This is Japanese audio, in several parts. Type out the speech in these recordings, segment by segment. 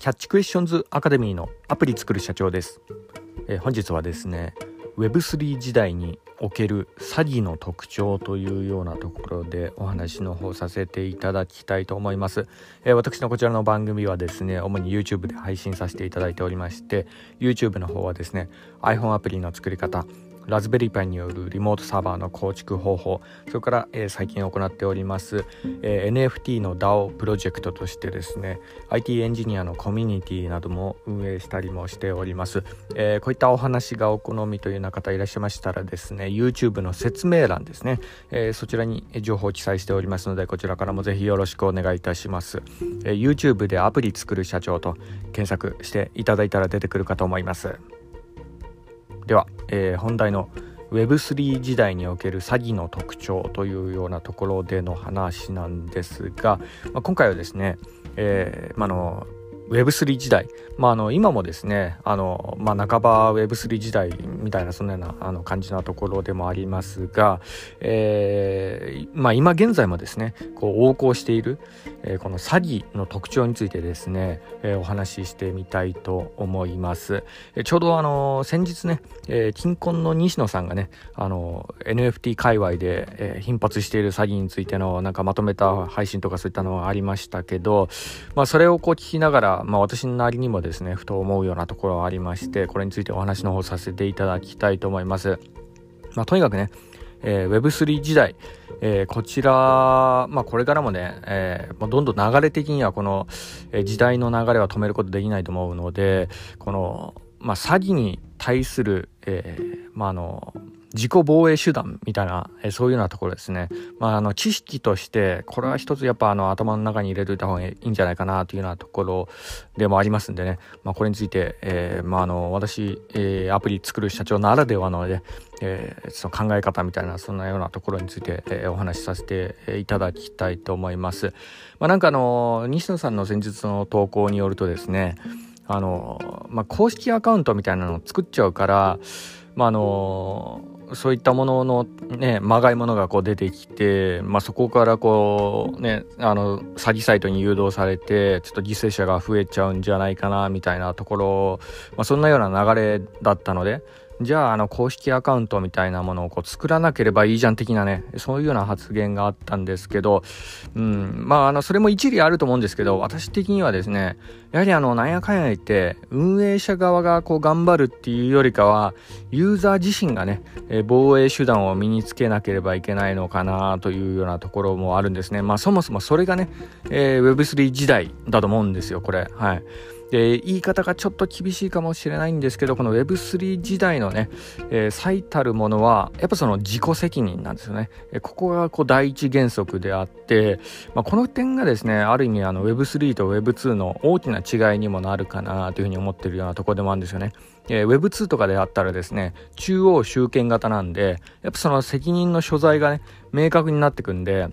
キャッチクエスチョンズアカデミーのアプリ作る社長です、えー、本日はですね Web3 時代における詐欺の特徴というようなところでお話の方させていただきたいと思います、えー、私のこちらの番組はですね主に YouTube で配信させていただいておりまして YouTube の方はですね iPhone アプリの作り方ラズベリーパイによるリモートサーバーの構築方法それから、えー、最近行っております、えー、NFT の DAO プロジェクトとしてですね IT エンジニアのコミュニティなども運営したりもしております、えー、こういったお話がお好みというような方いらっしゃいましたらですね YouTube の説明欄ですね、えそちらに情報を記載しておりますのでこちらからもぜひよろしくお願いいたします、え YouTube でアプリ作る社長と検索していただいたら出てくるかと思います。では、えー、本題の Web3 時代における詐欺の特徴というようなところでの話なんですが、まあ、今回はですね、えーまあの Web3 時代、まあ、あの今もですねあの、まあ、半ば Web3 時代みたいなそんなようなあの感じなところでもありますが、えーまあ、今現在もですねこう横行している、えー、この詐欺の特徴についてですね、えー、お話ししてみたいと思います、えー、ちょうどあの先日ね、えー、金婚の西野さんがねあの NFT 界隈で、えー、頻発している詐欺についてのなんかまとめた配信とかそういったのはありましたけど、まあ、それをこう聞きながらまあ、私なりにもですねふと思うようなところがありましてこれについてお話の方させていただきたいと思います。まあ、とにかくね、えー、Web3 時代、えー、こちら、まあ、これからもね、えー、どんどん流れ的にはこの、え時代の流れは止めることできないと思うのでこの、まあ、詐欺に対する、えまあ、あの自己防衛手段みたいな、えそういうようなところですね。まあ、あの、知識として、これは一つやっぱあの、頭の中に入れといた方がいいんじゃないかなというようなところでもありますんでね。まあ、これについて、えー、まあ、あの、私、えー、アプリ作る社長ならではので、えー、その考え方みたいな、そんなようなところについて、え、お話しさせていただきたいと思います。まあ、なんかあの、西野さんの先日の投稿によるとですね、あの、まあ、公式アカウントみたいなのを作っちゃうから、まあ、あのそういったもののねまがいものがこう出てきて、まあ、そこからこうねあの詐欺サイトに誘導されてちょっと犠牲者が増えちゃうんじゃないかなみたいなところ、まあ、そんなような流れだったのでじゃああの公式アカウントみたいなものをこう作らなければいいじゃん的なねそういうような発言があったんですけど、うん、まああのそれも一理あると思うんですけど私的にはですねやはりあのなんやかんや言って運営者側がこう頑張るっていうよりかはユーザー自身がね、え防衛手段を身につけなければいけないのかなというようなところもあるんですねまあそもそもそれがね、えー、Web3 時代だと思うんですよこれはい。で言い方がちょっと厳しいかもしれないんですけどこの Web3 時代のね、えー、最たるものはやっぱその自己責任なんですよね、えー、ここがこう第一原則であって、まあ、この点がですねある意味あの Web3 と Web2 の大きな違いにもなるかなというふうに思ってるようなところでもあるんですよね。えー、Web2 とかであったらですね中央集権型なんでやっぱその責任の所在がね明確になってくんで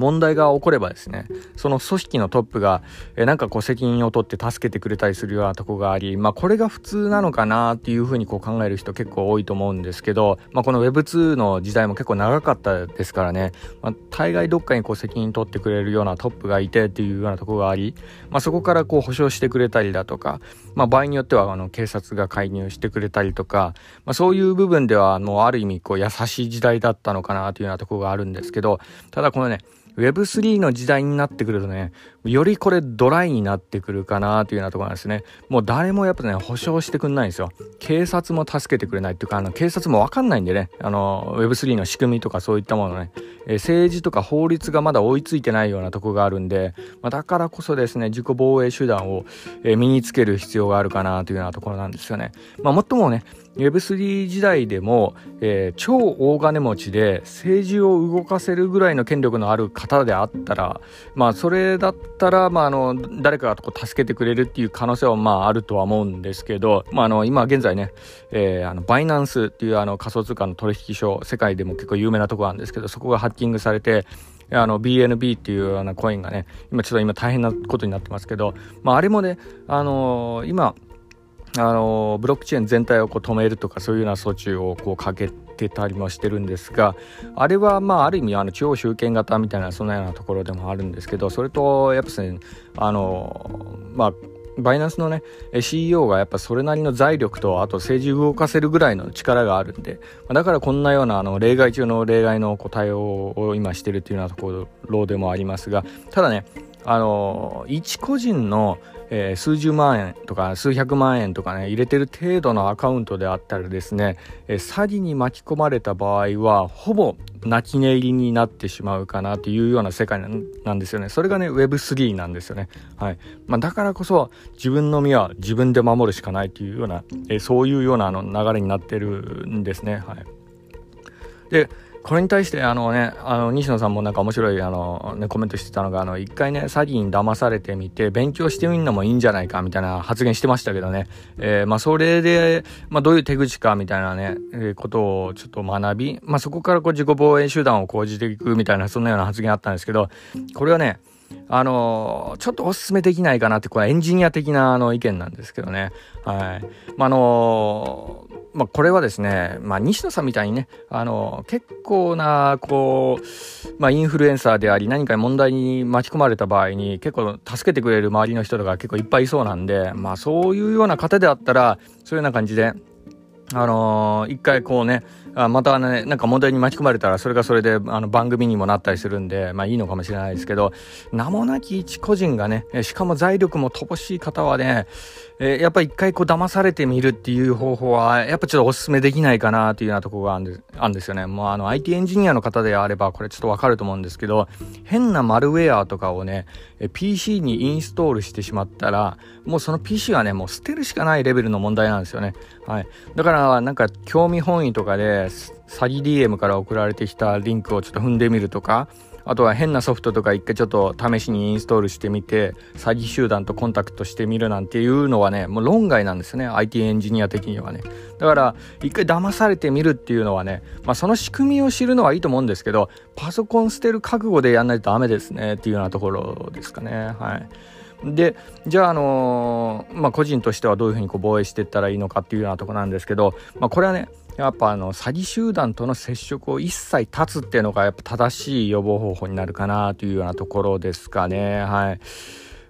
問題が起こればですねその組織のトップが、えなんかこう責任を取って助けてくれたりするようなとこがありまあこれが普通なのかなっていうふうにこう考える人結構多いと思うんですけど、まあ、この Web2 の時代も結構長かったですからね、まあ、大概どっかにこう責任取ってくれるようなトップがいてっていうようなとこがあり、まあ、そこからこう保証してくれたりだとか、まあ、場合によってはあの警察が介入してくれたりとか、まあ、そういう部分ではもうある意味こう優しい時代だったのかなというようなとこがあるんですけどただこのね Web3 の時代になってくるとね、よりこれドライになってくるかなというようなところなんですね。もう誰もやっぱね、保証してくんないんですよ。警察も助けてくれないっていうか、あの、警察もわかんないんでね、あの、Web3 の仕組みとかそういったものね、え政治とか法律がまだ追いついてないようなとこがあるんで、まあ、だからこそですね、自己防衛手段を、え身につける必要があるかなというようなところなんですよね。まあ、もっともね、Web3 時代でも、えー、超大金持ちで政治を動かせるぐらいの権力のある方であったら、まあ、それだったら、まあ、あの誰かがこう助けてくれるっていう可能性はまああるとは思うんですけど、まあ、あの今現在ね、えー、あのバイナンスっていうあの仮想通貨の取引所世界でも結構有名なところなんですけどそこがハッキングされてあの BNB っていうようなコインがね今ちょっと今大変なことになってますけど、まあ、あれもね、あのー、今あのブロックチェーン全体をこう止めるとかそういうような措置をこうかけてたりもしてるんですがあれはまあある意味あの地方集権型みたいなそんなようなところでもあるんですけどそれとやっぱですねあのまあバイナンスのね CEO がやっぱそれなりの財力とあと政治を動かせるぐらいの力があるんでだからこんなようなあの例外中の例外のこう対応を今してるっていうようなところでもありますがただねあの一個人のえー、数十万円とか数百万円とかね入れてる程度のアカウントであったらですね、えー、詐欺に巻き込まれた場合はほぼ泣き寝入りになってしまうかなというような世界なんですよね。それがね Web3 なんですよね。はい、まあ、だからこそ自分の身は自分で守るしかないというような、えー、そういうようなあの流れになってるんですね。はい。でこれに対してあのねあの西野さんもなんか面白いあの、ね、コメントしてたのがあの一回ね詐欺に騙されてみて勉強してみるのもいいんじゃないかみたいな発言してましたけどね、えー、まあそれで、まあ、どういう手口かみたいなね、えー、ことをちょっと学び、まあ、そこからこう自己防衛手段を講じていくみたいなそんなような発言あったんですけどこれはねあのちょっとお勧めできないかなって、これエンジニア的なあの意見なんですけどね。はい。まあ、あのまあ、これはですね、まあ、西野さんみたいにね、あの、結構な、こう、まあ、インフルエンサーであり、何か問題に巻き込まれた場合に、結構助けてくれる周りの人とか結構いっぱいいそうなんで、まあ、そういうような方であったら、そういうような感じで、あのー、一回こうね、あまたね、なんか問題に巻き込まれたら、それがそれで、あの、番組にもなったりするんで、まあいいのかもしれないですけど、名もなき一個人がね、しかも財力も乏しい方はね、えー、やっぱ一回こう騙されてみるっていう方法は、やっぱちょっとお勧めできないかなというようなとこがあるんですあるんですよね。もうあの IT エンジニアの方であれば、これちょっとわかると思うんですけど、変なマルウェアとかをね、PC にインストールしてしまったら、もうその PC はね、もう捨てるしかないレベルの問題なんですよね。はい。だから、なんか興味本位とかで、詐欺 DM から送られてきたリンクをちょっと踏んでみるとか、あとは変なソフトとか一回ちょっと試しにインストールしてみて詐欺集団とコンタクトしてみるなんていうのはねもう論外なんですね。IT エンジニア的にはね。だから一回騙されてみるっていうのはね、まあ、その仕組みを知るのはいいと思うんですけどパソコン捨てる覚悟でやんないとダメですねっていうようなところですかね。はい。でじゃあ、あのー、まあ、個人としてはどういうふうにこう防衛していったらいいのかっていうようなとこなんですけど、まあ、これはねやっぱあの詐欺集団との接触を一切断つっていうのがやっぱ正しい予防方法になるかなというようなところですかね。はい。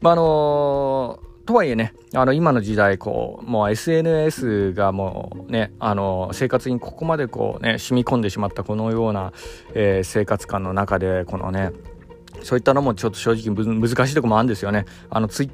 まあ、あのとはいえね、あの今の時代こうもう SNS がもうねあの生活にここまでこうね染み込んでしまったこのような、えー、生活感の中でこのねそういったのもちょっと正直難しいとこもあるんですよね。あのツイ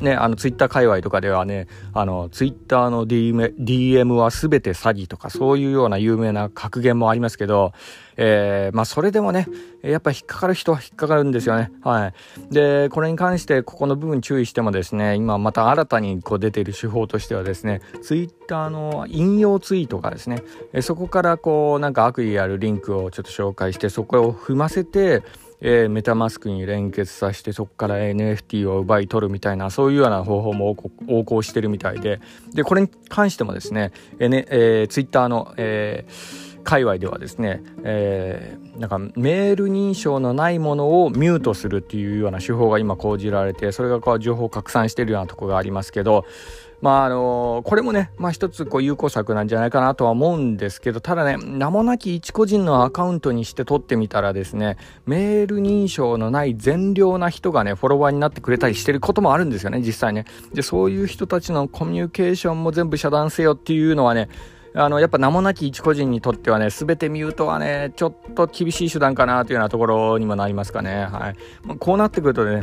ね、あのツイッター界隈とかではね、あのツイッターの DM, DM は全て詐欺とかそういうような有名な格言もありますけど、えー、まあそれでもね、やっぱ引っかかる人は引っかかるんですよね。はい。で、これに関してここの部分注意してもですね、今また新たにこう出ている手法としてはですね、ツイッターの引用ツイートがですね、そこからこうなんか悪意あるリンクをちょっと紹介して、そこを踏ませて、えー、メタマスクに連結させてそこから NFT を奪い取るみたいなそういうような方法も横行してるみたいで。でこれに関してもですね、ええー、ツイッターの、えー、界隈ではですね、えー、なんかメール認証のないものをミュートするっていうような手法が今講じられてそれがこう情報拡散してるようなところがありますけどまああのこれもね、まあ一つこう有効策なんじゃないかなとは思うんですけど、ただね、名もなき一個人のアカウントにして取ってみたらですね、メール認証のない善良な人がね、フォロワーになってくれたりしてることもあるんですよね、実際ね。で、そういう人たちのコミュニケーションも全部遮断せよっていうのはね、あの、やっぱ名もなき一個人にとってはね、全てミュートはね、ちょっと厳しい手段かなというようなところにもなりますかね。はい。こうなってくるとね、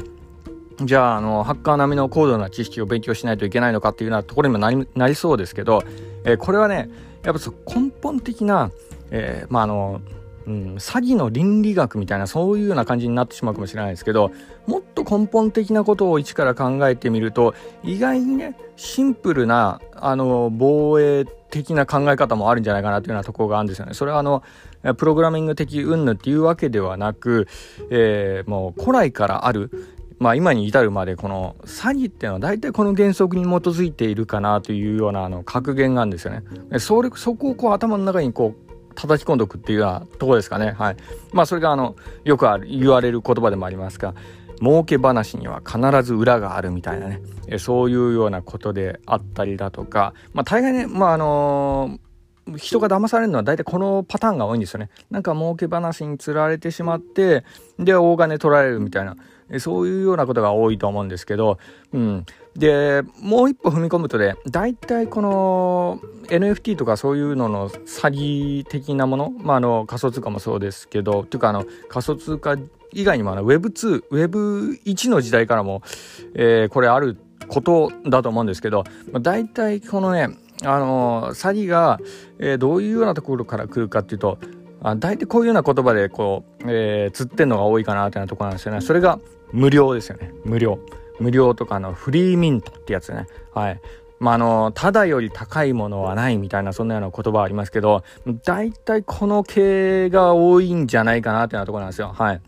じゃあ、あの、ハッカー並みの高度な知識を勉強しないといけないのかっていうようなところにもなりなりそうですけど、えー、これはね、やっぱ根本的な、えー、まあ、あの、うん、詐欺の倫理学みたいなそういうような感じになってしまうかもしれないですけどもっと根本的なことを一から考えてみると意外にねシンプルなあの防衛的な考え方もあるんじゃないかなというようなところがあるんですよね。それはあのプログラミング的云々っていうわけではなく、えー、もう古来からあるまあ、今に至るまでこの詐欺っていうのは大体この原則に基づいているかなというようなあの格言があるんですよね。それそこをこう頭の中にこう叩き込んでおくっていうようなとこですかね。はい。まあそれがあのよくある言われる言葉でもありますが儲け話には必ず裏があるみたいなねえそういうようなことであったりだとかまあ大概ねまああのー人が騙されるのは大体このパターンが多いんですよね。なんか儲け話に釣られてしまって、で、大金取られるみたいな。そういうようなことが多いと思うんですけど、うん。で、もう一歩踏み込むとね、大体この NFT とかそういうのの詐欺的なもの、まあ、あの仮想通貨もそうですけど、というかあの仮想通貨以外にも Web2、Web1 の時代からも、えー、これあることだと思うんですけど、まあ、大体このね、あの詐欺が、えー、どういうようなところから来るかっていうと、あ大体こういうような言葉でこう、えー、釣ってんのが多いかなというようなところなんですよね。それが無料ですよね。無料。無料とかのフリーミントってやつね。はい。まあ、あの、ただより高いものはないみたいな、そんなような言葉ありますけど、大体この系が多いんじゃないかなっていうようなところなんですよ。はい。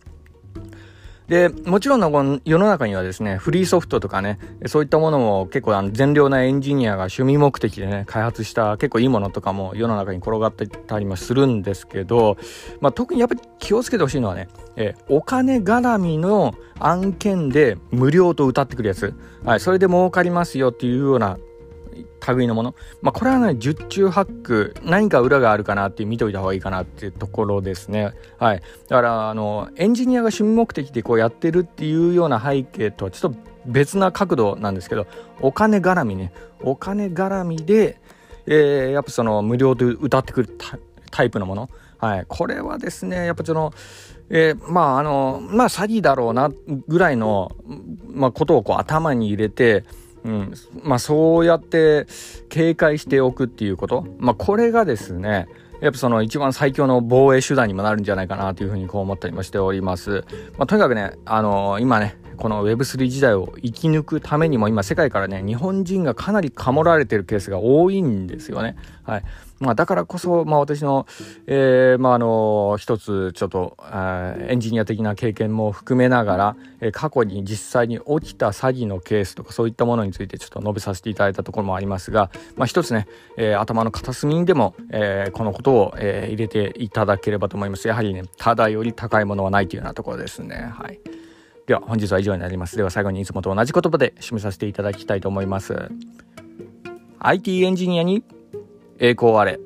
で、もちろんのこの世の中にはですね、フリーソフトとかね、そういったものも結構あの善良なエンジニアが趣味目的でね、開発した結構いいものとかも世の中に転がってたりもするんですけど、まあ、特にやっぱり気をつけてほしいのはね、えお金絡みの案件で無料と歌ってくるやつ、はい、それで儲かりますよっていうような類のもの。まあ、これはね、十中八九、何か裏があるかなって見といた方がいいかなっていうところですね。はい。だから、あの、エンジニアが趣味目的でこうやってるっていうような背景とはちょっと別な角度なんですけど、お金絡みね。お金絡みで、えー、やっぱその無料で歌ってくるタイプのもの。はい。これはですね、やっぱその、えー、まああの、まあ詐欺だろうなぐらいの、まあことをこう頭に入れて、うん、まあそうやって警戒しておくっていうこと、まあこれがですね、やっぱその一番最強の防衛手段にもなるんじゃないかなというふうにこう思ったりもしております。まあとにかくね、あのー、今ね、この Web3 時代を生き抜くためにも今世界からね、日本人がかなりかもられてるケースが多いんですよね。はい。まあだからこそ、まあ私の、えー、まああの、一つちょっと、エンジニア的な経験も含めながら、えー、過去に実際に起きた詐欺のケースとかそういったものについてちょっと述べさせていただいたところもありますが、まあ一つね、えー、頭の片隅にでも、えー、このことを、えー、入れていただければと思います。やはりね、ただより高いものはないというようなところですね。はい。では本日は以上になります。では最後にいつもと同じ言葉で締めさせていただきたいと思います。IT エンジニアに栄光あれ。